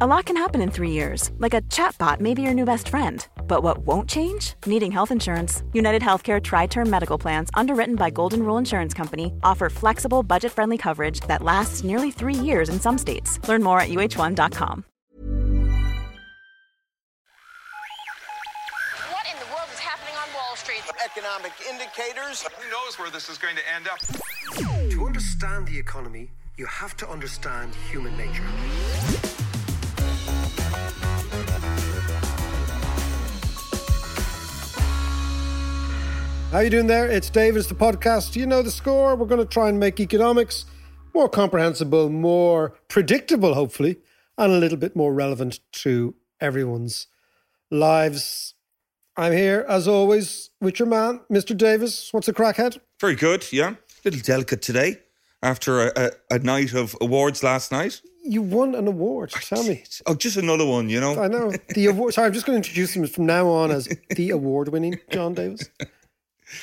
A lot can happen in three years, like a chatbot may be your new best friend. But what won't change? Needing health insurance. United Healthcare Tri Term Medical Plans, underwritten by Golden Rule Insurance Company, offer flexible, budget friendly coverage that lasts nearly three years in some states. Learn more at uh1.com. What in the world is happening on Wall Street? Economic indicators. Who knows where this is going to end up? To understand the economy, you have to understand human nature. How you doing there? It's David's the podcast. You know the score. We're going to try and make economics more comprehensible, more predictable, hopefully, and a little bit more relevant to everyone's lives. I'm here, as always, with your man, Mr. Davis. What's a crackhead? Very good, yeah. A little delicate today after a, a, a night of awards last night. You won an award. Tell me. Oh, just another one, you know. I know. The award. Sorry, I'm just going to introduce him from now on as the award winning John Davis.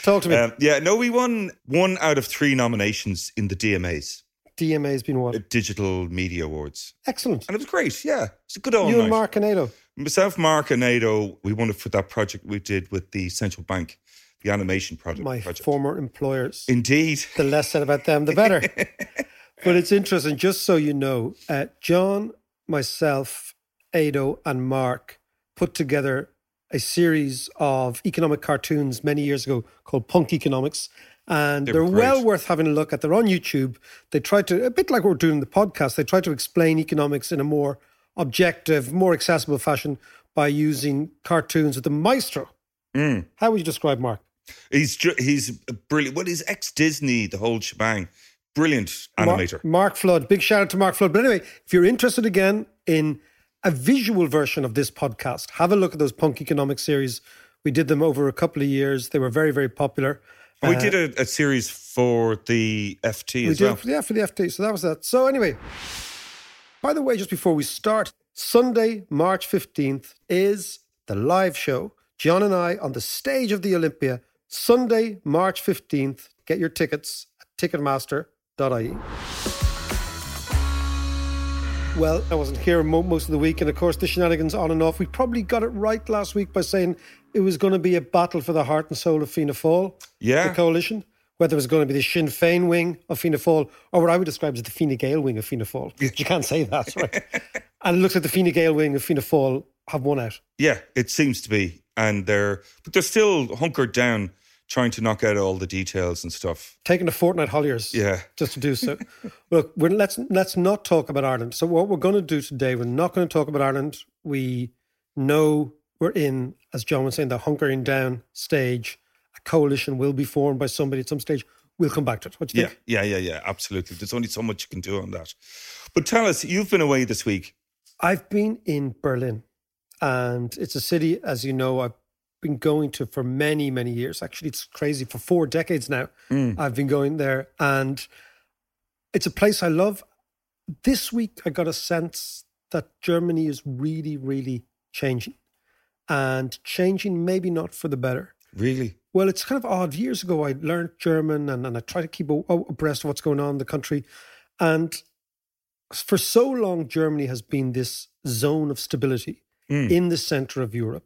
Talk to me. Um, yeah, no, we won one out of three nominations in the DMAs, DMA has been uh, what? Digital Media Awards, Excellent. and it was great. Yeah, it's a good old you night. and Mark Canedo. Myself, Mark, and Nato, we won it for that project we did with the central bank, the animation project. my project. former employers. Indeed. the less said about them, the better. but it's interesting, just so you know, uh, John, myself, Ado, and Mark put together a series of economic cartoons many years ago called Punk Economics. And They they're well worth having a look at. They're on YouTube. They try to, a bit like we're doing in the podcast, they try to explain economics in a more objective, more accessible fashion by using cartoons with the maestro. Mm. How would you describe Mark? He's he's brilliant. What is ex Disney? The whole shebang. Brilliant animator. Mark Flood. Big shout out to Mark Flood. But anyway, if you're interested again in a visual version of this podcast, have a look at those punk economic series. We did them over a couple of years. They were very, very popular. Oh, we uh, did a, a series for the FT We as did, well. yeah, for the FT. So that was that. So anyway, by the way, just before we start, Sunday, March 15th is the live show. John and I on the stage of the Olympia. Sunday, March 15th. Get your tickets at ticketmaster.ie. Well, I wasn't here mo- most of the week, and of course, the shenanigans on and off. We probably got it right last week by saying it was going to be a battle for the heart and soul of Fianna Fáil, Yeah. the coalition. Whether it was going to be the Sinn Féin wing of Fianna Fáil, or what I would describe as the Fine Gael wing of Fianna Fáil. But You can't say that, right? and it looks like the Fine Gael wing of Fianna Fáil have won out. Yeah, it seems to be, and they're but they're still hunkered down, trying to knock out all the details and stuff. taking a fortnight holidays Yeah. just to do so. Look, we're, let's let's not talk about Ireland. So what we're going to do today, we're not going to talk about Ireland. We know we're in, as John was saying, the hunkering down stage. A coalition will be formed by somebody at some stage. We'll come back to it. What do you Yeah, think? yeah, yeah, yeah. Absolutely. There's only so much you can do on that. But tell us, you've been away this week. I've been in Berlin, and it's a city, as you know, I've been going to for many, many years. Actually, it's crazy. For four decades now, mm. I've been going there, and it's a place I love. This week, I got a sense that Germany is really, really changing, and changing maybe not for the better. Really? Well, it's kind of odd. Years ago, I learned German and, and I try to keep abreast of what's going on in the country. And for so long, Germany has been this zone of stability mm. in the center of Europe,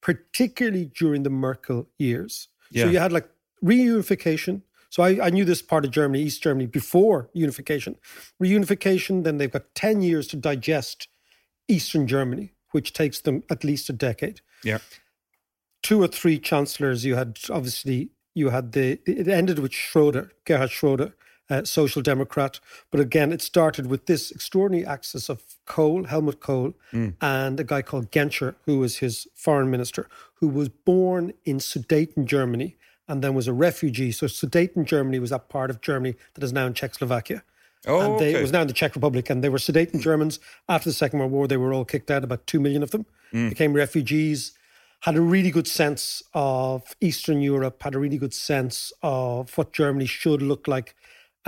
particularly during the Merkel years. Yeah. So you had like reunification. So I, I knew this part of Germany, East Germany, before unification. Reunification, then they've got 10 years to digest Eastern Germany, which takes them at least a decade Yeah. two or three chancellors. You had obviously you had the it ended with Schroeder, Gerhard Schroeder, uh, social democrat. But again, it started with this extraordinary axis of Kohl, Helmut Kohl, and a guy called Genscher, who was his foreign minister, who was born in Sudeten, Germany, and then was a refugee. So Sudeten, Germany, was that part of Germany that is now in Czechoslovakia. Oh, and they, okay. it was now in the Czech Republic, and they were Sudeten Germans. After the Second World War, they were all kicked out. About two million of them Mm. became refugees. Had a really good sense of Eastern Europe. Had a really good sense of what Germany should look like.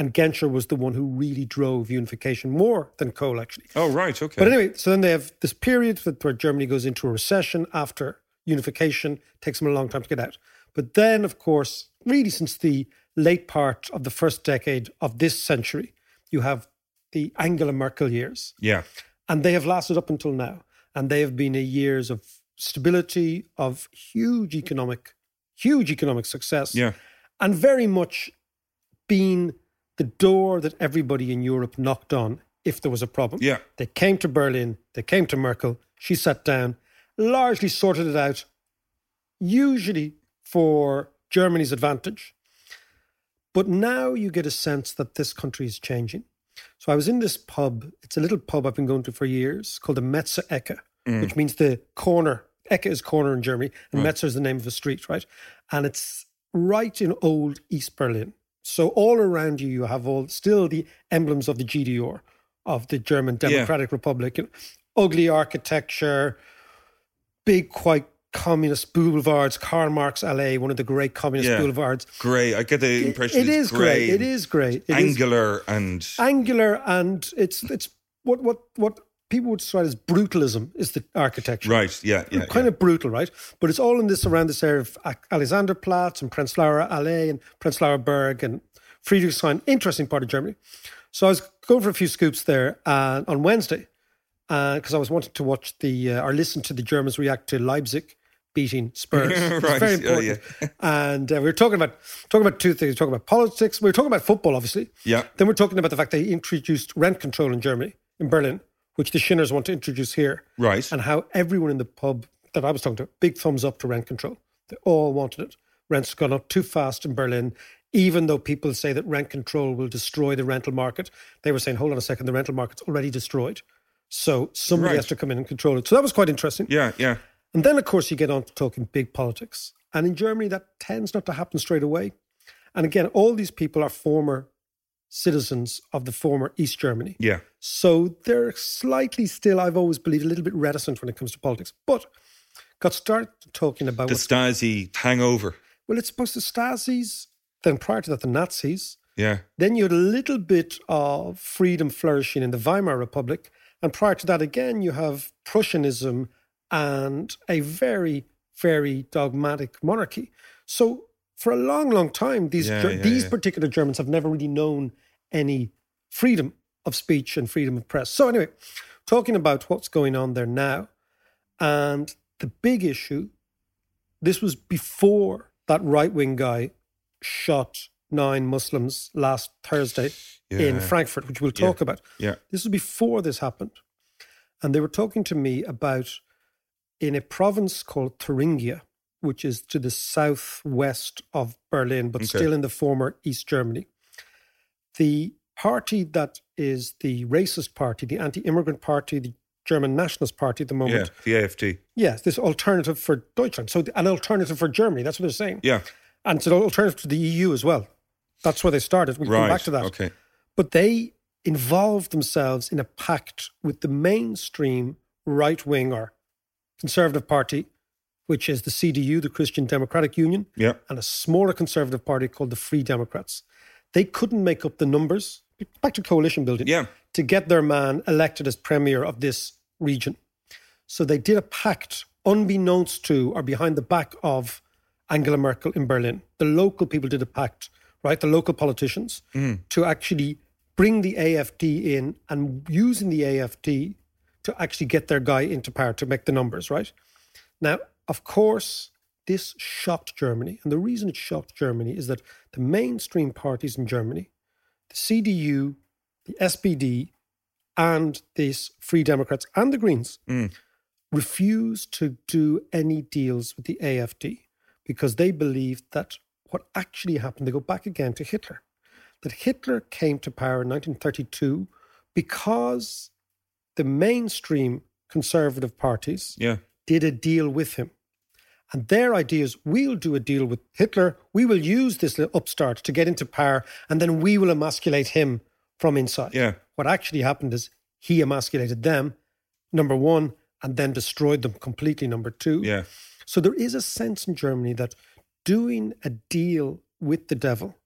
And Genscher was the one who really drove unification more than Kohl, actually. Oh, right. Okay. But anyway, so then they have this period that- where Germany goes into a recession after unification. Takes them a long time to get out. But then, of course, really since the late part of the first decade of this century, you have the Angela Merkel years. yeah. And they have lasted up until now. And they have been a years of stability, of huge economic, huge economic success. Yeah. And very much been the door that everybody in Europe knocked on if there was a problem. Yeah. They came to Berlin, they came to Merkel, she sat down, largely sorted it out, usually for Germany's advantage. But now you get a sense that this country is changing. So I was in this pub, it's a little pub I've been going to for years called the Metze Ecke, mm. which means the corner. Ecke is corner in Germany, and mm. Metze is the name of a street, right? And it's right in old East Berlin. So all around you, you have all still the emblems of the GDR, of the German Democratic Republic. You know, ugly architecture, big, quite communist boulevards. Karl Marx Allee, one of the great communist Yeah. boulevards. Great. I get the impression it it's is great. It is great. It is angular and angular, and it's it's what what what people would describe as brutalism is the architecture. right. Yeah. Yeah. Kind of brutal, right? But it's all in this around this area of Alexanderplatz and Prenzlauer Allee and Prenzlauer Berg and Friedrichshain. Interesting part of Germany. So I was going for a few scoops there uh, on Wednesday because I was wanting to watch the uh, or listen to the Germans react to Leipzig beating Spurs. It's Right. very Oh, important. and uh, we were talking about talking about two things. We were talking about politics. We were talking about football, obviously. Yeah. Then we're talking about the fact they introduced rent control in Germany, in Berlin, which the Shinners want to introduce here. Right. And how everyone in the pub that I was talking to, big thumbs up to rent control. They all wanted it. Rents gone up too fast in Berlin. Even though people say that rent control will destroy the rental market, they were saying, hold on a second, the rental market's already destroyed. So somebody Right. has to come in and control it. So that was quite interesting. Yeah. Yeah. And then, of course, you get on to talking big politics. And in Germany, that tends not to happen straight away. And again, all these people are former citizens of the former East Germany. Yeah. So they're slightly still, I've always believed, a little bit reticent when it comes to politics. But got started talking about The Stasi hangover. well, it's supposed to Stasis, then prior to that, the Nazis. Yeah. Then you had a little bit of freedom flourishing in the Weimar Republic. And prior to that, again, you have Prussianism and a very, very dogmatic monarchy. So for a long, long time, these, Yeah, yeah, these yeah. particular Germans have never really known any freedom of speech and freedom of press. So, anyway, talking about what's going on there now, and the big issue this was before that right wing guy shot nine Muslims last Thursday in Frankfurt, which we'll talk about. Yeah. This was before this happened. And they were talking to me about in a province called Thuringia, which is to the southwest of Berlin, but Okay. still in the former East Germany. The party that is the racist party, the anti immigrant party, the German Nationalist Party at the moment. Yeah. The AFD. Yes, this alternative for Deutschland. So an alternative for Germany. That's what they're saying. Yeah. And it's an alternative to the EU as well. That's where they started. We'll right. come back to that. Okay. But they involved themselves in a pact with the mainstream right wing or conservative party, which is the CDU, the Christian Democratic Union, Yeah. and a smaller conservative party called the Free Democrats. They couldn't make up the numbers, back to coalition building, Yeah. to get their man elected as premier of this region. So they did a pact unbeknownst to or behind the back of Angela Merkel in Berlin. The local people did a pact, right? The local politicians mm. to actually bring the AFD in and using the AFD to actually get their guy into power to make the numbers, right? Now, of course, this shocked Germany. And the reason it shocked Germany is that the mainstream parties in Germany, the CDU, the SPD, and these Free Democrats and the Greens mm. refused to do any deals with the AFD because they believed that what actually happened, they go back again to Hitler, that Hitler came to power in 1932 because the mainstream conservative parties Yeah. did a deal with him. And their idea is we'll do a deal with Hitler. We will use this upstart to get into power, and then we will emasculate him from inside. Yeah. What actually happened is he emasculated them, number one, and then destroyed them completely, number two. Yeah. So there is a sense in Germany that doing a deal with the devil,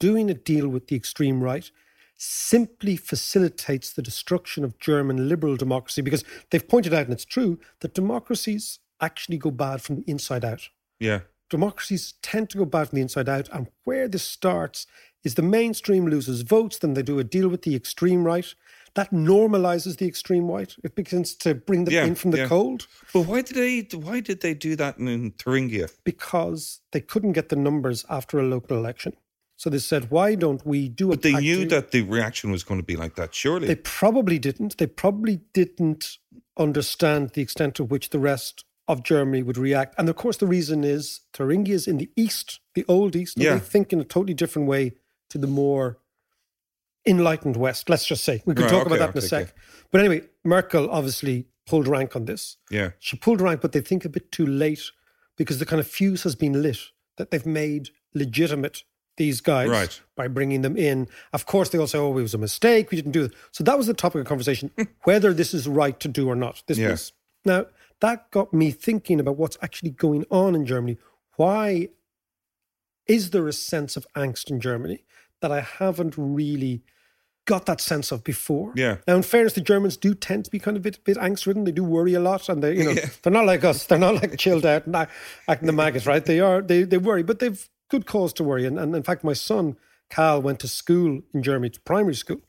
doing a deal with the extreme right, simply facilitates the destruction of German liberal democracy because they've pointed out, and it's true, that democracies actually go bad from the inside out. Yeah. Democracies tend to go bad from the inside out, and where this starts is the mainstream loses votes, then they do a deal with the extreme right. That normalizes the extreme right. It begins to bring them Yeah, in from the yeah. cold But why did they? Why did they do that in, in Thuringia? because they couldn't get the numbers after a local election. So they said, why don't we do it? But they knew that the reaction was going to be like that. Surely. They probably didn't. They probably didn't understand the extent to which the rest of Germany would react. And of course, the reason is Thuringia is in the east, the old east. and Yeah. They think in a totally different way to the more enlightened west, let's just say. We could Right, talk okay, about that in a sec. But anyway, Merkel obviously pulled rank on this. yeah. She pulled rank, but they think a bit too late because the kind of fuse has been lit that they've made legitimate these guys Right. by bringing them in. Of course, they all say, oh, it was a mistake. We didn't do it. So that was the topic of conversation, whether this is right to do or not. This Yeah. Now, that got me thinking about what's actually going on in Germany. Why is there a sense of angst in Germany that I haven't really got that sense of before? Yeah. Now, in fairness, the Germans do tend to be kind of a bit, bit angst ridden. They do worry a lot, and they, you know, Yeah. they're not like us. They're not like chilled out and acting the maggots, right? They are. They they worry, but they've good cause to worry. And, and in fact, my son Cal went to school in Germany, to primary school.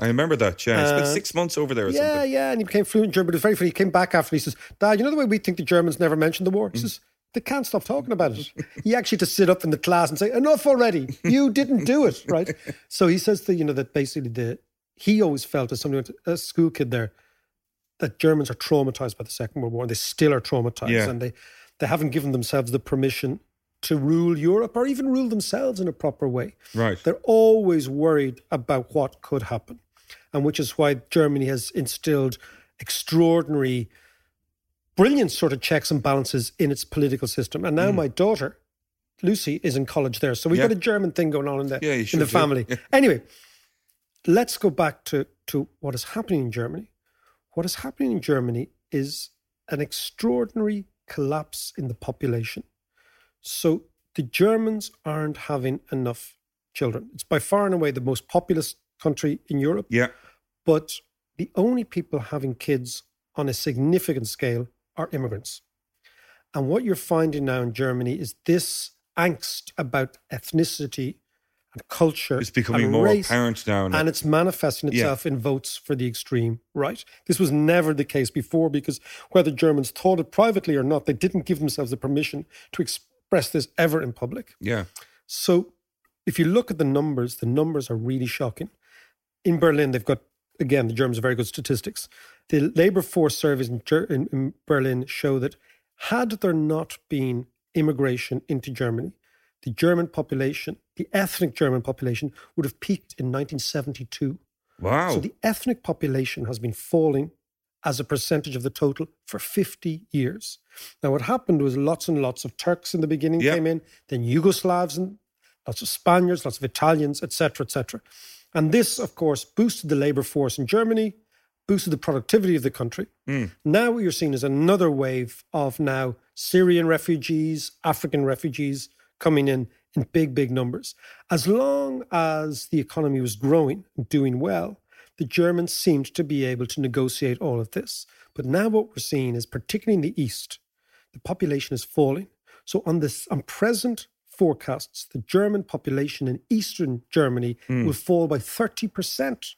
I remember that. Yeah. He spent Uh, six months over there or Yeah, something. yeah, and he became fluent in German. But it's very funny. He came back after. And He says, "Dad, you know the way we think the Germans never mentioned the war." Mm. He says. They can't stop talking about it. He actually had to sit up in the class and say, "Enough already! You didn't do it, right?" So he says that you know that basically the he always felt as somebody a school kid there that Germans are traumatized by the Second World War and they still are traumatized Yeah. and they they haven't given themselves the permission to rule Europe or even rule themselves in a proper way. Right. They're always worried about what could happen, and which is why Germany has instilled extraordinary, brilliant sort of checks and balances in its political system. And now my daughter, Lucy, is in college there, so we've Mm. Yeah. got a German thing going on in the Yeah, in the family. Anyway, let's go back to to what is happening in Germany. What is happening in Germany is an extraordinary collapse in the population. So the Germans aren't having enough children. It's by far and away the most populous country in Europe, Yeah. but the only people having kids on a significant scale are immigrants. And what you're finding now in Germany is this angst about ethnicity and culture. It's becoming and more race, apparent now. and it's manifesting Yeah. itself in votes for the extreme right. This was never the case before because whether Germans thought it privately or not, they didn't give themselves the permission to express this ever in public. yeah. So if you look at the numbers, the numbers are really shocking. In Berlin, they've got, again, the Germans very good statistics. The labor force surveys in, Ger- in, in Berlin show that had there not been immigration into Germany, the German population, the ethnic German population, would have peaked in 1972. Wow. So the ethnic population has been falling as a percentage of the total for 50 years. Now, what happened was lots and lots of Turks in the beginning Yeah. came in, then Yugoslavs and lots of Spaniards, lots of Italians, etc., etc. And this, of course, boosted the labor force in Germany, boosted the productivity of the country. Mm. Now, what you're seeing is another wave of now Syrian refugees, African refugees coming in in big, big numbers. As long as the economy was growing and doing well, the Germans seemed to be able to negotiate all of this. But now what we're seeing is, particularly in the east, the population is falling. So on this on present forecasts, the German population in eastern Germany hmm. will fall by 30%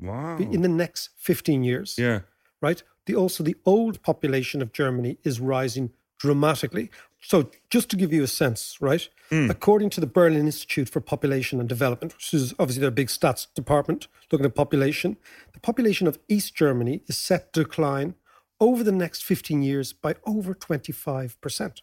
wow. in the next 15 years yeah. right? The also the old population of Germany is rising dramatically. So just to give you a sense, right? Hmm. According to the Berlin Institute for Population and Development, which is obviously their big stats department looking at population, the population of East Germany is set to decline over the next 15 years by over 25%.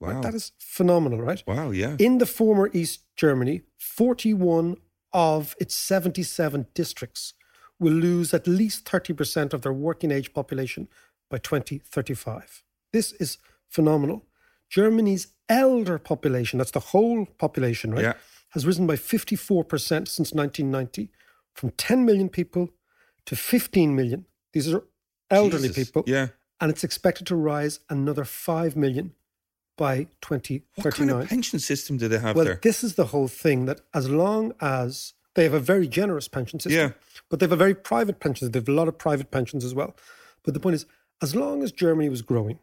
Right? Wow. That is phenomenal, right? Wow. Yeah. In the former East Germany, 41 of its 77 districts will lose at least 30% of their working age population by 2035. This is phenomenal. Germany's elder population, that's the whole population, right, Yeah. has risen by 54% since 1990 from 10 million people to 15 million. These are elderly Jesus. people. Yeah. And it's expected to rise another 5 million by What 2039. kind of pension system do they have well, there? this is the whole thing that as long as they have a very generous pension system, Yeah. but they have a very private pension. They have a lot of private pensions as well. But the point is, as long as Germany was growing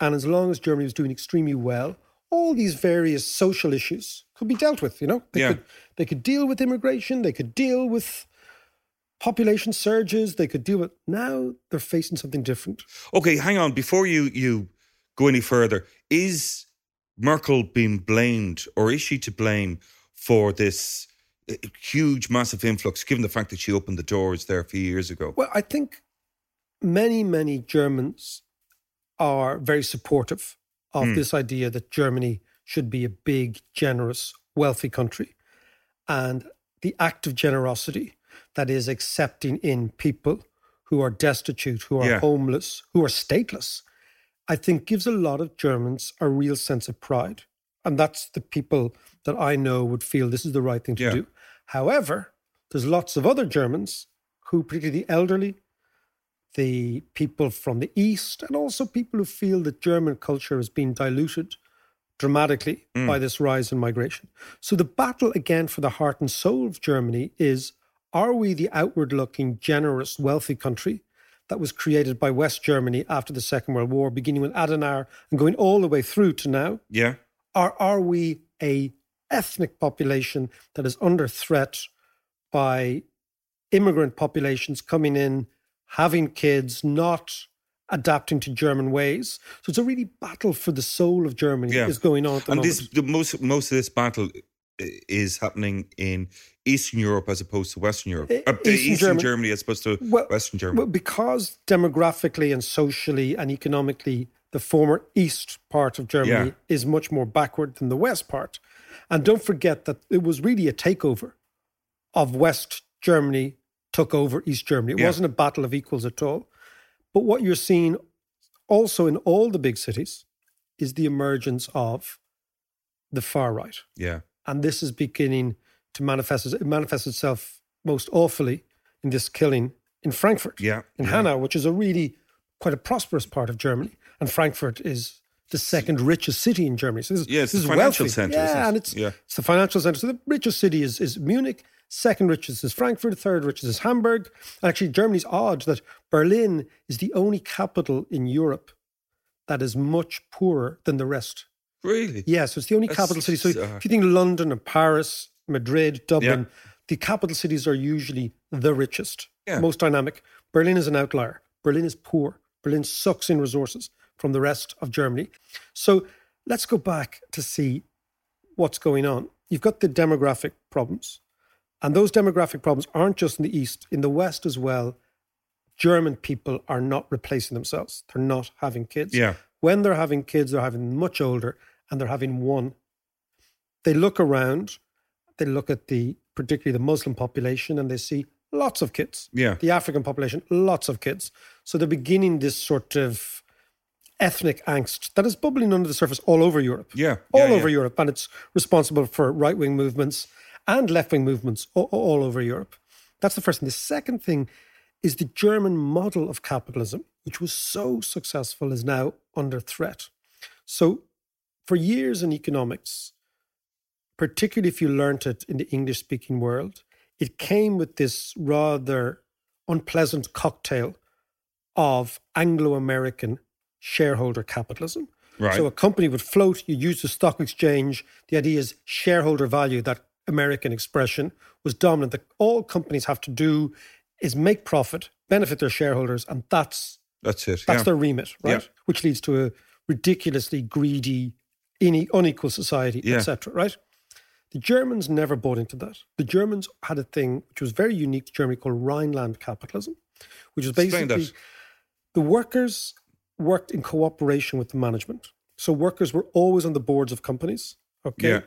and as long as Germany was doing extremely well, all these various social issues could be dealt with, you know? They Yeah. could they could deal with immigration, they could deal with population surges, they could deal with now they're facing something different. Okay, hang on. Before you you go any further, is Merkel being blamed, or is she to blame for this uh, huge, massive influx? Given the fact that she opened the doors there a few years ago. Well, I think many, many Germans are very supportive of Hmm. this idea that Germany should be a big, generous, wealthy country. And the act of generosity that is accepting in people who are destitute, who are Yeah. homeless, who are stateless, I think gives a lot of Germans a real sense of pride. And that's the people that I know would feel this is the right thing to Yeah. do. However, there's lots of other Germans who, particularly the elderly, the people from the East, and also people who feel that German culture has been diluted dramatically mm. by this rise in migration. So the battle again for the heart and soul of Germany is are we the outward looking, generous, wealthy country that was created by West Germany after the Second World War, beginning with Adenauer and going all the way through to now? Yeah. Or are we a ethnic population that is under threat by immigrant populations coming in, having kids, not adapting to German ways? So it's a really battle for the soul of Germany Yeah. is going on at the and moment. this the most most of this battle is happening in Eastern Europe as opposed to Western Europe. Uh, Eastern Eastern, Germany. Germany as opposed to Well- Western Germany. Well, because demographically and socially and economically, the former east part of Germany Yeah. is much more backward than the west part. And don't forget that it was really a takeover of West Germany took over East Germany. It Yeah. wasn't a battle of equals at all. But what you're seeing also in all the big cities is the emergence of the far right yeah. And this is beginning to manifest it manifests itself most awfully in this killing in Frankfurt Yeah, in yeah. Hanau which is a really quite a prosperous part of Germany and Frankfurt is the second richest city in Germany so this, is- Yeah, it's this the is financial wealthy. centre, yeah and it's Yeah. it's the financial center so the richest city is is Munich second richest is Frankfurt third richest is Hamburg actually Germany's odd that Berlin is the only capital in Europe that is much poorer than the rest Really? yeah, so it's the only That's capital city. So bizarre. if you think London and Paris, Madrid, Dublin, Yeah. the capital cities are usually the richest, Yeah. most dynamic. Berlin is an outlier. Berlin is poor. Berlin sucks in resources from the rest of Germany. So let's go back to see what's going on. You've got the demographic problems. And those demographic problems aren't just in the East, in the West as well. German people are not replacing themselves. They're not having kids. Yeah. When they're having kids, they're having much older and they're having one. They look around, they look at the particularly the Muslim population and they see lots of kids. Yeah. The African population, lots of kids. So they're beginning this sort of ethnic angst that is bubbling under the surface all over Europe. Yeah, All yeah, over yeah. Europe. And it's responsible for right wing movements and left wing movements all, all over Europe. That's the first thing. The second thing is the German model of capitalism, which was so successful, is now under threat. So, for years in economics, particularly if you learnt it in the English speaking world, it came with this rather unpleasant cocktail of Anglo American shareholder capitalism. Right. So a company would float, you use the stock exchange. The idea is shareholder value, that American expression was dominant. That all companies have to do is make profit, benefit their shareholders, and that's That's it. that's yeah. their remit, right? Yeah. Which leads to a ridiculously greedy, unequal society, Yeah. etc. Right? The Germans never bought into that. The Germans had a thing which was very unique to Germany called Rhineland capitalism, which was basically the workers worked in cooperation with the management. So workers were always on the boards of companies. Okay. Yeah.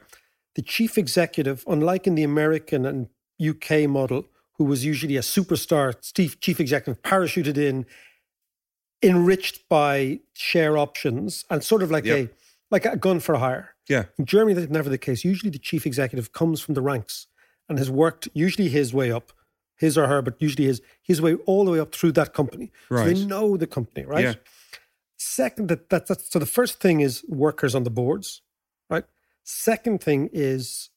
The chief executive, unlike in the American and UK model, who was usually a superstar chief executive parachuted in, enriched by share options and sort of like Yeah. a like a gun for hire. Yeah. In Germany, that's never the case. Usually the chief executive comes from the ranks and has worked usually his way up his or her, but usually his, his way all the way up through that company. So Right. they know the company, right? Yeah. Second, that, that that's so the first thing is workers on the boards, right? Second thing is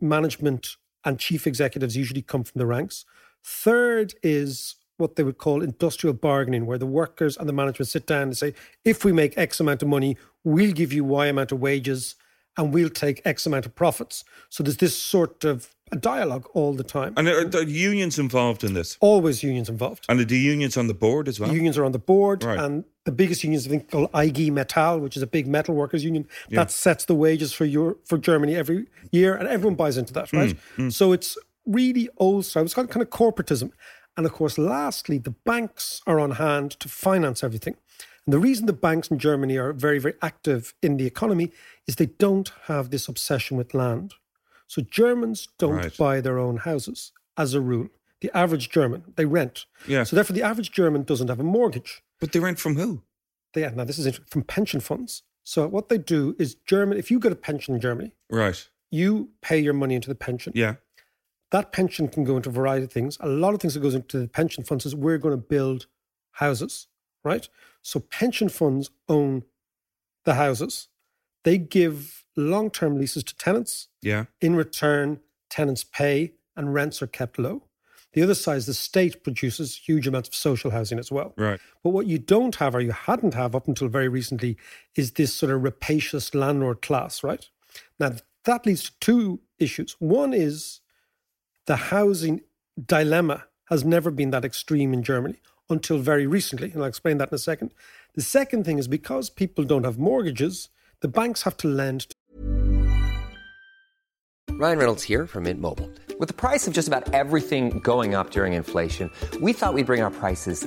management and chief executives usually come from the ranks. Third is what they would call industrial bargaining, where the workers and the management sit down and say, if we make X amount of money, we'll give you Y amount of wages and we'll take X amount of profits. So there's this sort of a dialogue all the time. And are the unions involved in this? Always unions involved. And are the unions on the board as well? Unions are on the board, Right. and the biggest unions, I think, called IG Metall, which is a big metal workers union, Yeah. that sets the wages for your for Germany every year, and everyone buys into that, right? Mm, So it's really old style. It's kind of corporatism, and of course, lastly, the banks are on hand to finance everything. And the reason the banks in Germany are very, very active in the economy is they don't have this obsession with land. So Germans don't Right. buy their own houses as a rule. The average German, they rent. Yeah. So therefore, the average German doesn't have a mortgage. But they rent from who? They now this is from pension funds. So what they do is German. If you get a pension in Germany, Right. you pay your money into the pension. Yeah. That pension can go into a variety of things. A lot of things that goes into the pension funds is we're going to build houses, right? So pension funds own the houses. They give long-term leases to tenants. Yeah. In return, tenants pay and rents are kept low. The other side is the state produces huge amounts of social housing as well. Right. But what you don't have, or you hadn't have up until very recently, is this sort of rapacious landlord class, right? Now, that leads to two issues. One is the housing dilemma has never been that extreme in Germany until very recently. And I'll explain that in a second. The second thing is because people don't have mortgages, the banks have to lend Ryan Reynolds here from Mint Mobile. With the price of just about everything going up during inflation, we thought we'd bring our prices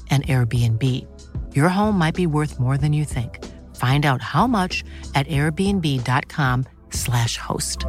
an Airbnb. Your home might be worth more than you think. Find out how much at airbnb.com/slash host.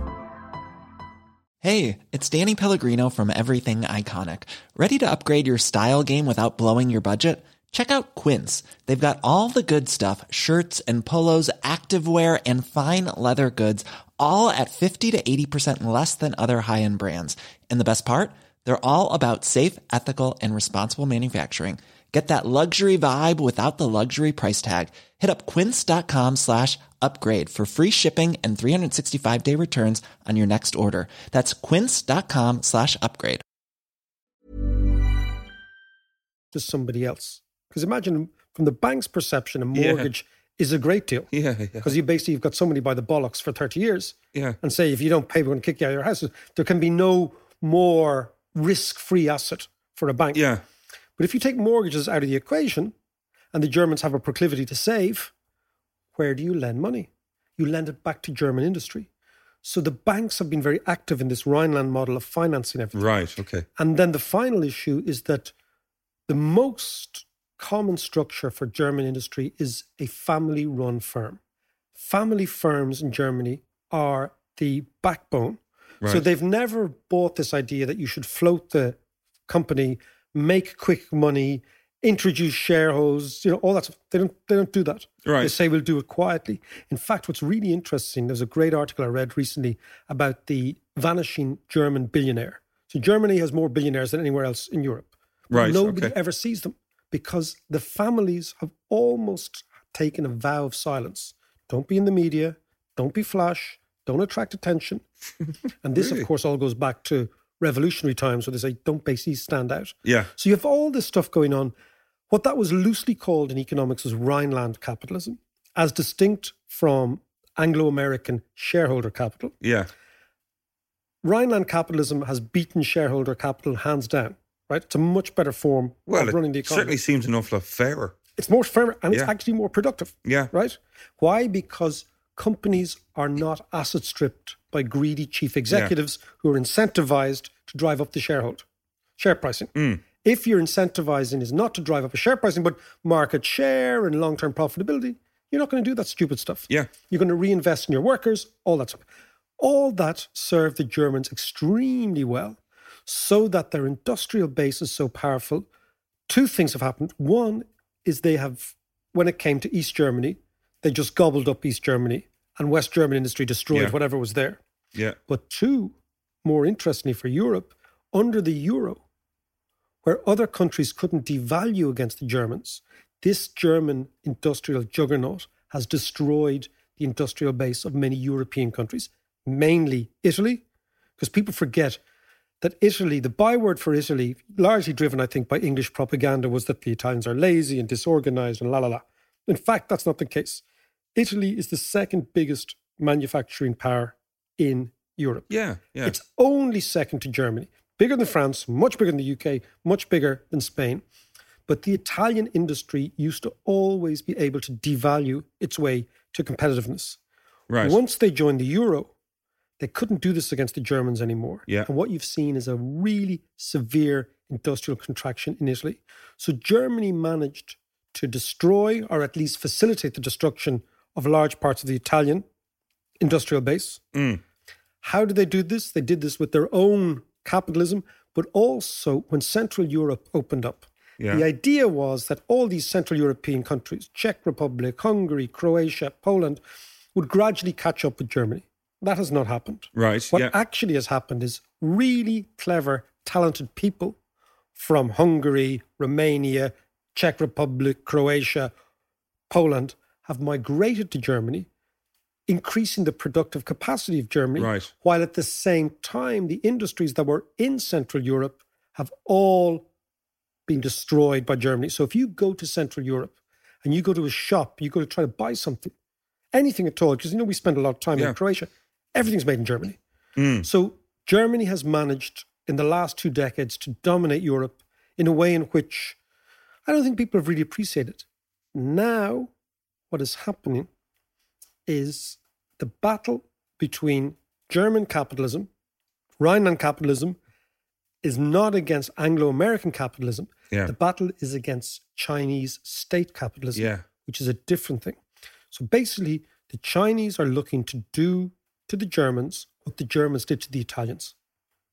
Hey, it's Danny Pellegrino from Everything Iconic. Ready to upgrade your style game without blowing your budget? Check out Quince. They've got all the good stuff shirts and polos, activewear, and fine leather goods, all at 50 to 80% less than other high end brands. And the best part? They're all about safe, ethical, and responsible manufacturing. Get that luxury vibe without the luxury price tag. Hit up quince.com slash upgrade for free shipping and 365 day returns on your next order. That's quince.com slash upgrade. to somebody else. Because imagine from the bank's perception, a Yeah. mortgage is a great deal. Yeah. Yeah. Because you basically you've got somebody by the bollocks for 30 years Yeah. and say, if you don't pay, we're going to kick you out of your house. There can be no more risk free asset for a bank. Yeah. But if you take mortgages out of the equation and the Germans have a proclivity to save, where do you lend money? You lend it back to German industry. So the banks have been very active in this Rhineland model of financing everything. Right. Okay. And then the final issue is that the most common structure for German industry is a family run firm. Family firms in Germany are the backbone. Right. So they've never bought this idea that you should float the company, make quick money, introduce shareholders, you know, all that stuff. They don't they don't do that. They say we'll do it quietly. In fact, what's really interesting, there's a great article I read recently about the vanishing German billionaire. So Germany has more billionaires than anywhere else in Europe. Right, Nobody okay. ever sees them because the families have almost taken a vow of silence. Don't be in the media. Don't be flash. Don't attract attention. and this, Really? of course, all goes back to revolutionary times where they say, don't basically stand out. Yeah. So you have all this stuff going on. What that was loosely called in economics was Rhineland capitalism, as distinct from Anglo American shareholder capital. Yeah. Rhineland capitalism has beaten shareholder capital hands down, right? It's a much better form Well, of running the economy. it certainly seems an awful lot fairer. It's more fair and it's Yeah. actually more productive. Yeah. Right? Why? Because companies are not asset stripped by greedy chief executives who are incentivized to drive up the shareholder share pricing. Mm. If your incentivizing is not to drive up a share pricing, but market share and long term profitability, you're not going to do that stupid stuff. Yeah. You're going to reinvest in your workers, all that stuff. All that served the Germans extremely well, so that their industrial base is so powerful. Two things have happened. One is they have, when it came to East Germany, they just gobbled up East Germany, and West German industry destroyed Yeah. whatever was there. Yeah. But two, more interestingly for Europe, under the euro, where other countries couldn't devalue against the Germans, this German industrial juggernaut has destroyed the industrial base of many European countries, mainly Italy, because people forget that Italy, the byword for Italy, largely driven, I think, by English propaganda, was that the Italians are lazy and disorganized and la la la. In fact, that's not the case. Italy is the second biggest manufacturing power in Europe. Yeah. Yeah. It's only second to Germany, bigger than France, much bigger than the UK, much bigger than Spain. But the Italian industry used to always be able to devalue its way to competitiveness. right. Once they joined the euro, they couldn't do this against the Germans anymore. Yeah. And what you've seen is a really severe industrial contraction in Italy. So Germany managed to destroy or at least facilitate the destruction of large parts of the Italian industrial base. Mm. How did they do this? They did this with their own capitalism, but also when Central Europe opened up. Yeah. The idea was that all these Central European countries, Czech Republic, Hungary, Croatia, Poland, would gradually catch up with Germany. That has not happened. Right. What yeah. actually has happened is really clever, talented people from Hungary, Romania, Czech Republic, Croatia, Poland have migrated to Germany, increasing the productive capacity of Germany, Right. while at the same time, the industries that were in Central Europe have all been destroyed by Germany. So if you go to Central Europe and you go to a shop, you go to try to buy something, anything at all, because you know we spend a lot of time Yeah. in Croatia, everything's made in Germany. Mm. So Germany has managed in the last two decades to dominate Europe in a way in which I don't think people have really appreciated. Now, what is happening is the battle between German capitalism, Rhineland capitalism, is not against Anglo American capitalism. Yeah. The battle is against Chinese state capitalism, Yeah. which is a different thing. So basically, the Chinese are looking to do to the Germans what the Germans did to the Italians,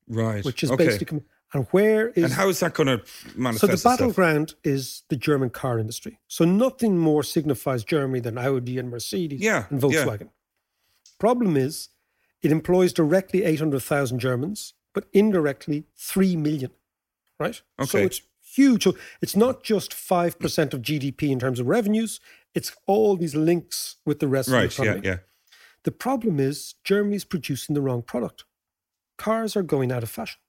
Right. which is okay. basically. And where is And how is that going to manifest so the itself? battleground is the German car industry. So nothing more signifies Germany than Audi and Mercedes Yeah, and yeah. Volkswagen. Problem is, it employs directly 800,000 Germans, but indirectly 3 million, right? Okay. So it's huge. So it's not just 5% of GDP in terms of revenues, it's all these links with the rest of Right. the Yeah. economy. Yeah. The problem is Germany's producing the wrong product. Cars are going out of fashion,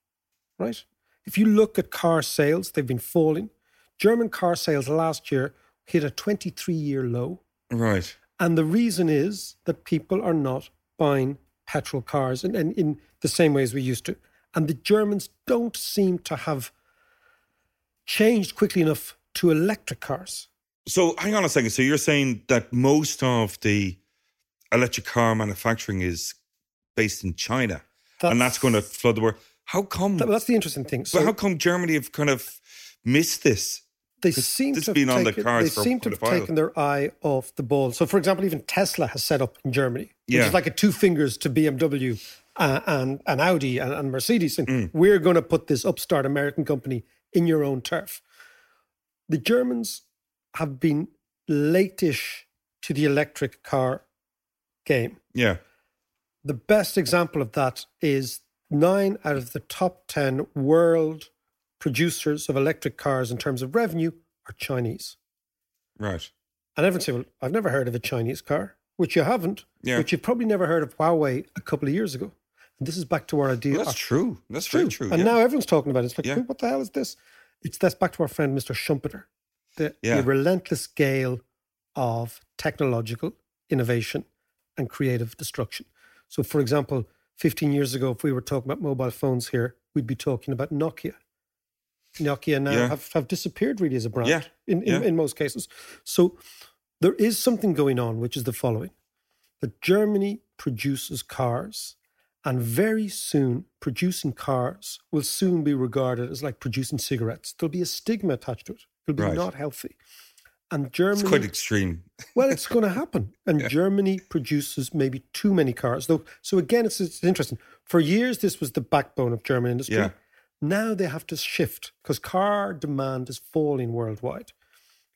right? If you look at car sales, they've been falling. German car sales last year hit a 23 year low. Right. And the reason is that people are not buying petrol cars in, in, in the same way as we used to. And the Germans don't seem to have changed quickly enough to electric cars. So hang on a second. So you're saying that most of the electric car manufacturing is based in China, and that's going to flood the world. How come? That- that's the interesting thing. but So how come Germany have kind of missed this? they seem to has been have on the taken, cards they for seem to have taken their eye off the ball. So, for example, even Tesla has set up in Germany, which Yeah. is like a two fingers to BMW uh, and, and Audi and, and Mercedes. And Mm. we're going to put this upstart American company in your own turf. The Germans have been late-ish to the electric car game. Yeah. The best example of that is nine out of the top 10 world producers of electric cars in terms of revenue are Chinese. Right. And everyone say, well, I've never heard of a Chinese car, which you haven't, Yeah. but you've probably never heard of Huawei a couple of years ago. And this is back to our idea. Well, that's true. That's very true. And yeah. now everyone's talking about it. It's like, Yeah. "Hey, what the hell is this? It's that's back to our friend Mr. Schumpeter. The, the relentless gale of technological innovation and creative destruction. So, for example, 15 years ago, if we were talking about mobile phones here, we'd be talking about Nokia. Nokia now Yeah. have, have disappeared really as a brand Yeah, in, in, yeah. in most cases. So there is something going on, which is the following that Germany produces cars, and very soon producing cars will soon be regarded as like producing cigarettes. There'll be a stigma attached to it. It'll be Right. not healthy. And It's Germany quite extreme. well, it's going to happen. And Germany produces maybe too many cars. Though, so again, it's, it's interesting. For years, this was the backbone of German industry. Yeah. Now they have to shift because car demand is falling worldwide.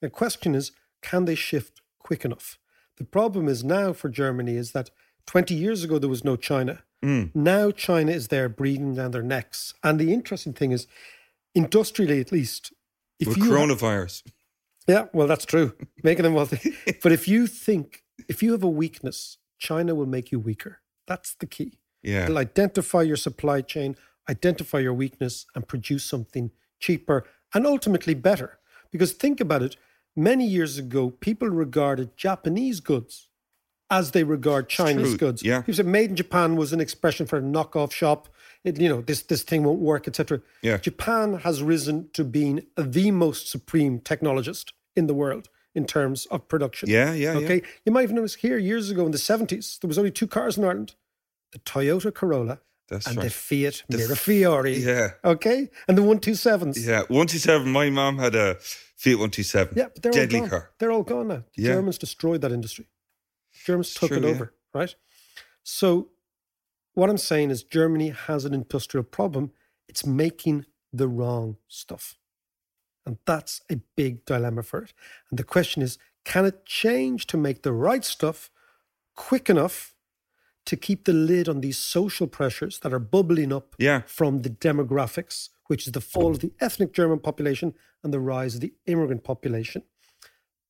The question is, can they shift quick enough? The problem is now for Germany is that 20 years ago there was no China. Mm. Now China is there breathing down their necks. And the interesting thing is, industrially at least, if With you coronavirus. Yeah, well, that's true. Making them wealthy. but if you think, if you have a weakness, China will make you weaker. That's the key. Yeah. They'll identify your supply chain, identify your weakness, and produce something cheaper and ultimately better. Because think about it many years ago, people regarded Japanese goods as they regard Chinese goods. yeah. He said made in Japan was an expression for a knockoff shop. It, you know, this this thing won't work, etc. Yeah. Japan has risen to being the most supreme technologist in the world in terms of production. Yeah, yeah, yeah. Okay. You might have noticed here years ago in the 70s, there was only two cars in Ireland the Toyota Corolla That's and the right. Fiat The f- Mirafiori. Yeah. Okay. And the 127s. Yeah. 127. My mom had a Fiat 127. Yeah, but they're Deadly all gone. car. They're all gone now. The Yeah. Germans destroyed that industry. Germans took true, it yeah. over, right? So, what I'm saying is Germany has an industrial problem. It's making the wrong stuff. And that's a big dilemma for it. And the question is can it change to make the right stuff quick enough to keep the lid on these social pressures that are bubbling up Yeah. from the demographics, which is the fall of the ethnic German population and the rise of the immigrant population?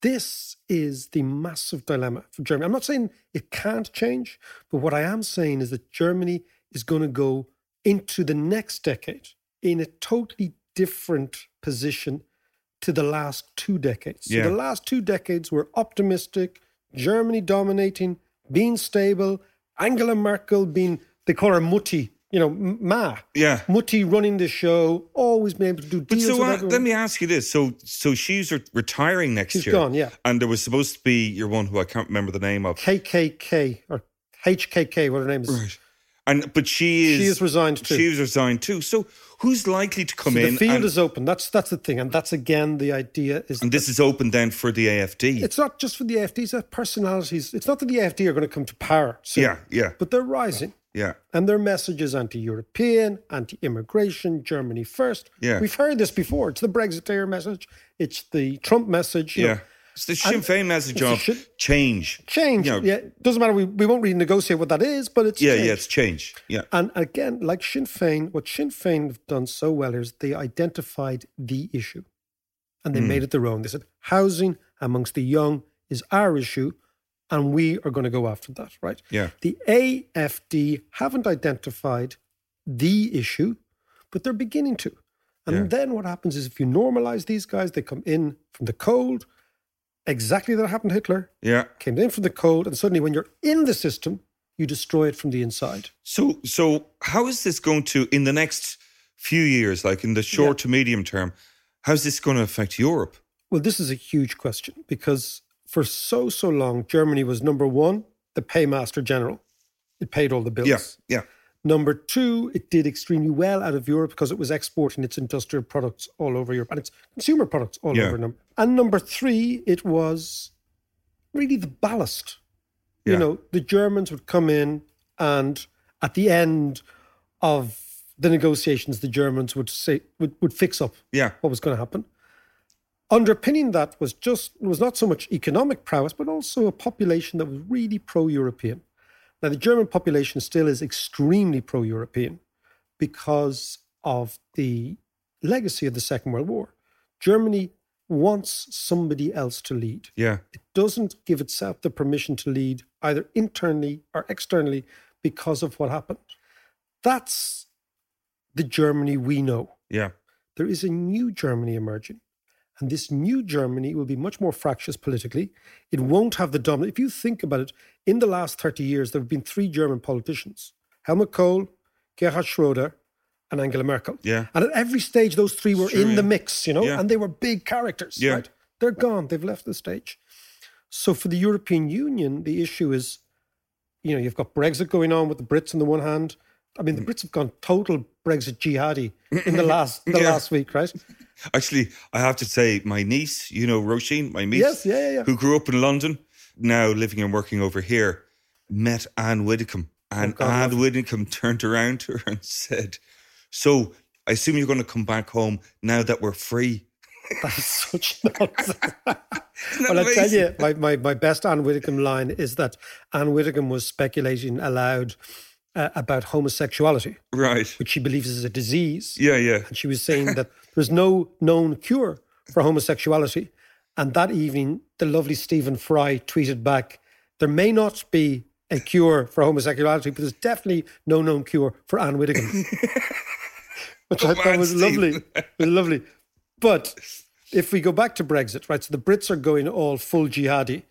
This is the massive dilemma for Germany. I'm not saying it can't change, but what I am saying is that Germany is going to go into the next decade in a totally different position to the last two decades. Yeah. So the last two decades were optimistic, Germany dominating, being stable, Angela Merkel being, they call her Mutti, you know, Ma. Yeah. Mutti running the show, always been able to do But deals so uh, let me ask you this: so so she's re- retiring next She's year. gone, yeah. And there was supposed to be your one who I can't remember the name of. KKK or HKK, what her name is. Right. And but she is She is resigned too. She is resigned too. So who's likely to come So in? the field and, is open. That's that's the thing, and that's again the idea is. and this is open then for the AFD. it's not just for the AFD; it's that personalities. It's not that the AFD are going to come to power. soon, Yeah, yeah. But they're rising, yeah. and their message is anti-European, anti-immigration, Germany first. Yeah. we've heard this before. It's the Brexiteer message. It's the Trump message. Yeah. know. It's the Sinn Féin message of Sinn- change. change. You know, yeah, doesn't matter. We, we won't renegotiate what that is, but it's yeah, change. yeah, it's change. Yeah. And again, like Sinn Féin, what Sinn Féin have done so well is they identified the issue and they Hmm. made it their own. They said, housing amongst the young is our issue, and we are going to go after that, right? Yeah. The AFD haven't identified the issue, but they're beginning to. And Yeah. then what happens is if you normalize these guys, they come in from the cold, exactly that happened to Hitler, Yeah. came in from the cold, and suddenly when you're in the system, you destroy it from the inside. So so how is this going to in the next few years, like in the short to medium term, how's this going to affect Europe? Well, this is a huge question because for so, so long, Germany was number one, the paymaster general. It paid all the bills. Yeah, yeah. Number two, it did extremely well out of Europe because it was exporting its industrial products all over Europe and its consumer products all Yeah. over Europe. And number three, it was really the ballast. Yeah. You know, the Germans would come in and at the end of the negotiations, the Germans would say would, would fix up Yeah. what was going to happen. Underpinning that was just was not so much economic prowess, but also a population that was really pro-European. Now, the German population still is extremely pro-European because of the legacy of the Second World War. Germany wants somebody else to lead. Yeah. It doesn't give itself the permission to lead either internally or externally because of what happened. That's the Germany we know Yeah. there is a new Germany emerging. And this new Germany will be much more fractious politically. It won't have the dominant. If you think about it, in the last 30 years, there have been three German politicians Helmut Kohl, Gerhard Schroeder, and Angela Merkel. Yeah. And at every stage, those three were Sure, in the mix, you know, Yeah. and they were big characters, Yeah. right? They're gone. They've left the stage. So for the European Union, the issue is, you know, you've got Brexit going on with the Brits on the one hand. I mean, the Mm. Brits have gone total Brexit jihadi in the last the Yeah. last week, right? Actually, I have to say, my niece, you know, Roisin, my niece, Yes, yeah, yeah, who grew up in London, now living and working over here, met Anne Widdecombe. Oh, and Oh, God, Anne love Widdecombe turned around to her and said, So I assume you're going to come back home now that we're free. That is such nonsense. well, I tell you, my, my, my best Anne Widdecombe line is that Anne Widdecombe was speculating aloud uh, about homosexuality, Right. which she believes is a disease. Yeah, yeah. And she was saying that there's no known cure for homosexuality. And that evening, the lovely Stephen Fry tweeted back, there may not be a cure for homosexuality, but there's definitely no known cure for Anne Widdecombe. Which I Good thought man, was Stephen. lovely. Was lovely. But if we go back to Brexit, right, so the Brits are going all full jihadi,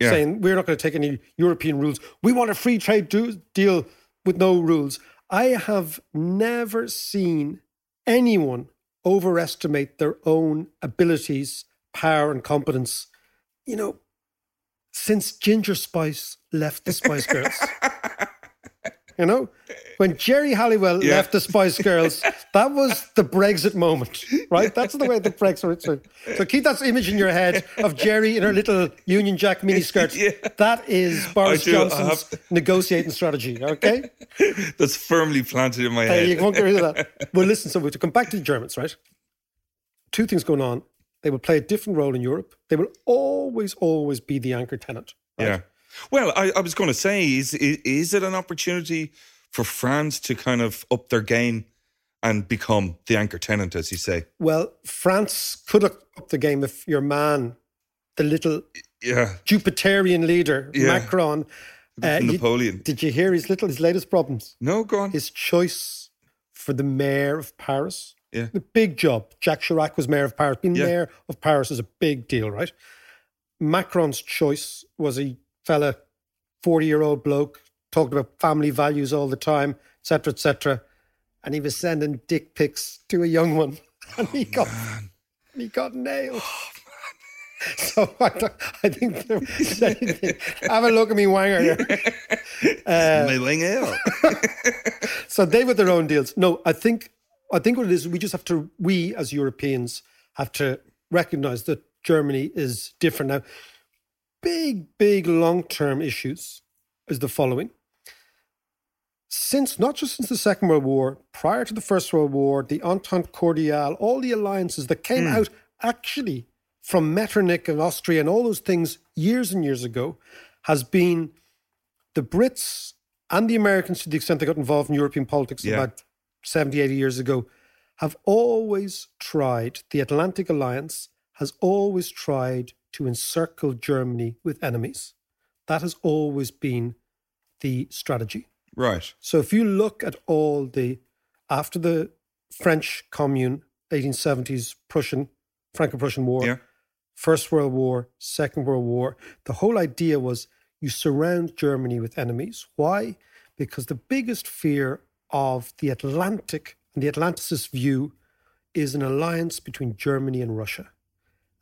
Yeah. saying we're not going to take any European rules. We want a free trade do- deal with no rules. I have never seen anyone overestimate their own abilities, power, and competence. You know, since Ginger Spice left the Spice Girls. You know, when Geri Halliwell Yeah. left the Spice Girls, that was the Brexit moment, right? That's the way the Brexit. So, so keep that image in your head of Geri in her little Union Jack miniskirt. Yeah. That is Boris I do, I Johnson's negotiating strategy. Okay, That's firmly planted in my uh, head. you won't get rid of that. Well, listen. So to come back to the Germans, right? Two things going on. They will play a different role in Europe. They will always, always be the anchor tenant. Right? Yeah. Well, I, I was going to say, is, is is it an opportunity for France to kind of up their game and become the anchor tenant, as you say? Well, France could up the game if your man, the little Yeah, Jupiterian leader, Yeah. Macron. uh, you- Napoleon. did you hear his little his latest problems? no, go on. His choice for the mayor of Paris. Yeah. The big job. Jacques Chirac was mayor of Paris. Being Yeah. mayor of Paris is a big deal, right? Macron's choice was a fella, 40 year old bloke, talked about family values all the time, etc., etc. And he was sending dick pics to a young one. And he got, he got nailed. So I, I think there was anything. Have a look at me, Wanger. Uh, My wing ale. So they with their own deals. No, I think I think what it is, we just have to we as Europeans have to recognize that Germany is different now. Big, big long term issues is the following. Since not just since the Second World War, prior to the First World War, the Entente Cordiale, all the alliances that came hmm. out actually from Metternich and Austria and all those things years and years ago, has been the Brits and the Americans, to the extent they got involved in European politics Yeah. about 70, 80 years ago, have always tried, the Atlantic Alliance has always tried to encircle Germany with enemies. That has always been the strategy. right. So if you look at all the, after the French Commune, 1870s Prussian, Franco-Prussian War, Yeah. First World War, Second World War, the whole idea was you surround Germany with enemies. Why? Because the biggest fear of the Atlantic and the Atlanticist view is an alliance between Germany and Russia.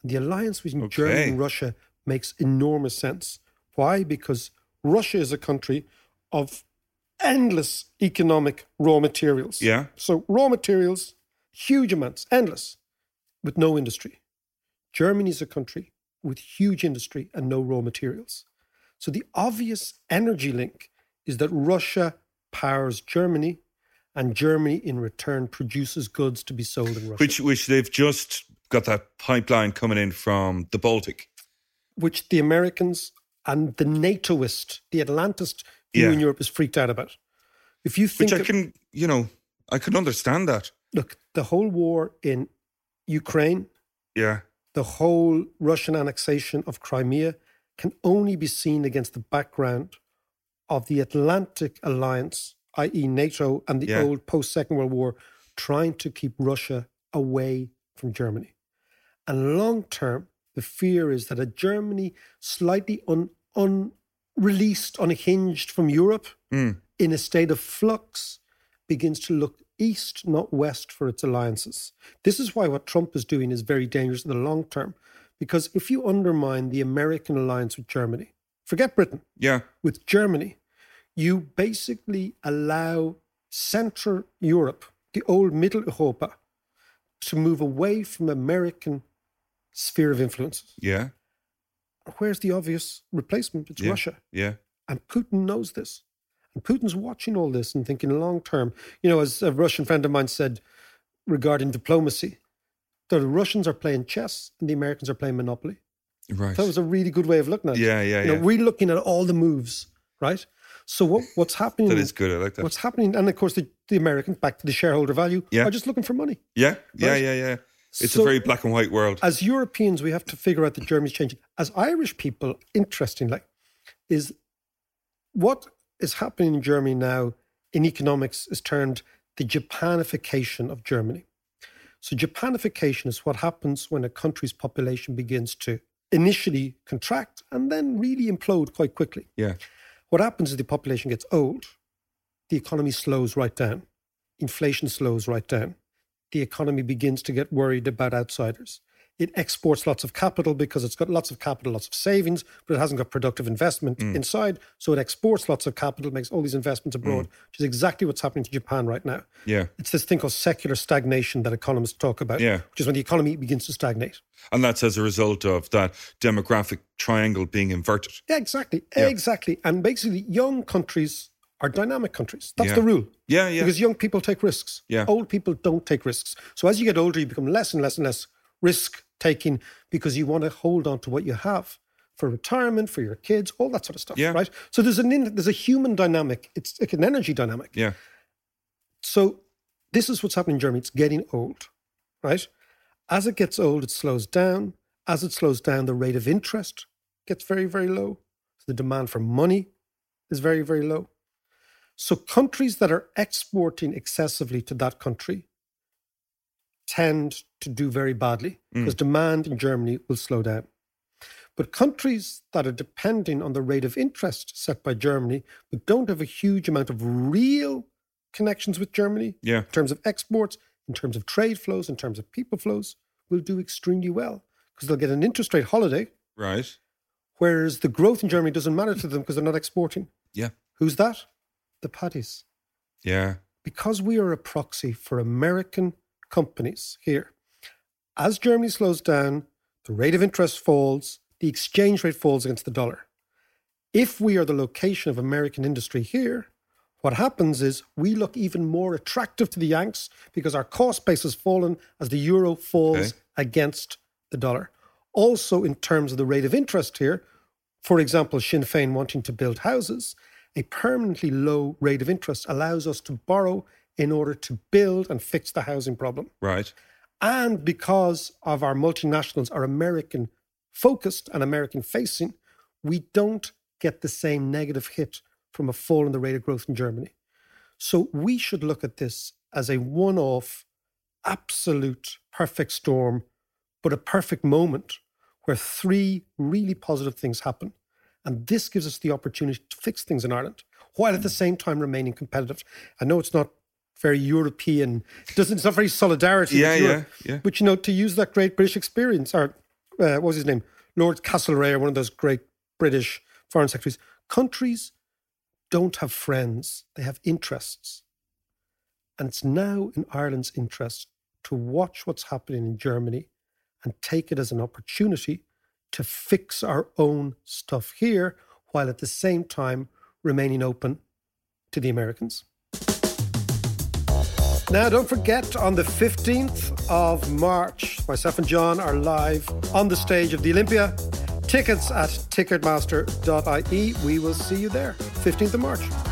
The alliance between Germany and Russia makes enormous sense. Why? Because Russia is a country of endless economic raw materials. Yeah. So raw materials, huge amounts, endless, with no industry. Germany is a country with huge industry and no raw materials. So the obvious energy link is that Russia powers Germany and Germany in return produces goods to be sold in Russia. Which which they've just got that pipeline coming in from the Baltic. which the Americans and the NATOist, the Atlantist view Yeah. in Europe is freaked out about. If you think Which I can, you know, I can understand that. look, the whole war in Ukraine, Yeah. the whole Russian annexation of Crimea can only be seen against the background of the Atlantic Alliance, i.e., NATO and the Yeah. old post Second World War, trying to keep Russia away from Germany. And long term, the fear is that a Germany slightly un, unreleased, unhinged from Europe, Mm. in a state of flux, begins to look east, not west, for its alliances. This is why what Trump is doing is very dangerous in the long term. Because if you undermine the American alliance with Germany, forget Britain, Yeah. with Germany, you basically allow Central Europe, the old Middle Europa, to move away from American sphere of influence. Yeah. Where's the obvious replacement? It's Yeah. Russia. Yeah. And Putin knows this. And Putin's watching all this and thinking long term. You know, as a Russian friend of mine said regarding diplomacy, that the Russians are playing chess and the Americans are playing Monopoly. Right. That was a really good way of looking at it. Yeah, yeah, You know, yeah. we're looking at all the moves, right? So what, what's happening? That is good. I like that. What's happening? And of course, the, the Americans, back to the shareholder value, Yeah. are just looking for money. Yeah. Yeah. Right? Yeah. Yeah. It's So- a very black and white world. As Europeans, we have to figure out that Germany's changing. As Irish people, interestingly, is what is happening in Germany now in economics is termed the Japanification of Germany. So, Japanification is what happens when a country's population begins to initially contract and then really implode quite quickly. yeah. What happens is the population gets old, the economy slows right down, inflation slows right down, the economy begins to get worried about outsiders. It exports lots of capital because it's got lots of capital, lots of savings, but it hasn't got productive investment Mm. inside. So it exports lots of capital, makes all these investments abroad, which is exactly what's happening to Japan right now. Yeah. It's this thing called secular stagnation that economists talk about, Yeah. which is when the economy begins to stagnate. And that's as a result of that demographic triangle being inverted. Yeah, exactly. Yeah. Exactly. And basically, young countries are dynamic countries. That's Yeah. the rule. Yeah. Yeah. Because young people take risks. Yeah. Old people don't take risks. So as you get older, you become less and less and less risk taking because you want to hold on to what you have for retirement, for your kids, all that sort of stuff. Yeah. Right. So there's an in, there's a human dynamic. It's like an energy dynamic. yeah. So this is what's happening in Germany. It's getting old, right? As it gets old, it slows down. As it slows down, the rate of interest gets very, very low. So the demand for money is very, very low. So countries that are exporting excessively to that country tend to do very badly mm. because demand in Germany will slow down. But countries that are depending on the rate of interest set by Germany, but don't have a huge amount of real connections with Germany Yeah. in terms of exports, in terms of trade flows, in terms of people flows, will do extremely well because they'll get an interest rate holiday, Right. whereas the growth in Germany doesn't matter to them because they're not exporting. Yeah. Who's that? The paddies. Yeah. Because we are a proxy for American companies here. As Germany slows down, the rate of interest falls, the exchange rate falls against the dollar. If we are the location of American industry here, what happens is we look even more attractive to the Yanks because our cost base has fallen as the euro falls Okay. against the dollar. Also, in terms of the rate of interest here, for example, Sinn Féin wanting to build houses, a permanently low rate of interest allows us to borrow in order to build and fix the housing problem. Right. And because of our multinationals are American focused and American facing, we don't get the same negative hit from a fall in the rate of growth in Germany. So we should look at this as a one off, absolute perfect storm, but a perfect moment where three really positive things happen. And this gives us the opportunity to fix things in Ireland while at the same time remaining competitive. I know it's not very European, it doesn't, it's not very solidarity. Yeah, Europe, yeah, yeah. But you know, to use that great British experience, or uh, what was his name? Lord Castlereagh, one of those great British foreign secretaries. Countries don't have friends, they have interests. And it's now in Ireland's interest to watch what's happening in Germany and take it as an opportunity to fix our own stuff here while at the same time remaining open to the Americans. Now, don't forget, on the 15th of March, myself and John are live on the stage of the Olympia. Tickets at ticketmaster.ie. We will see you there, 15th of March.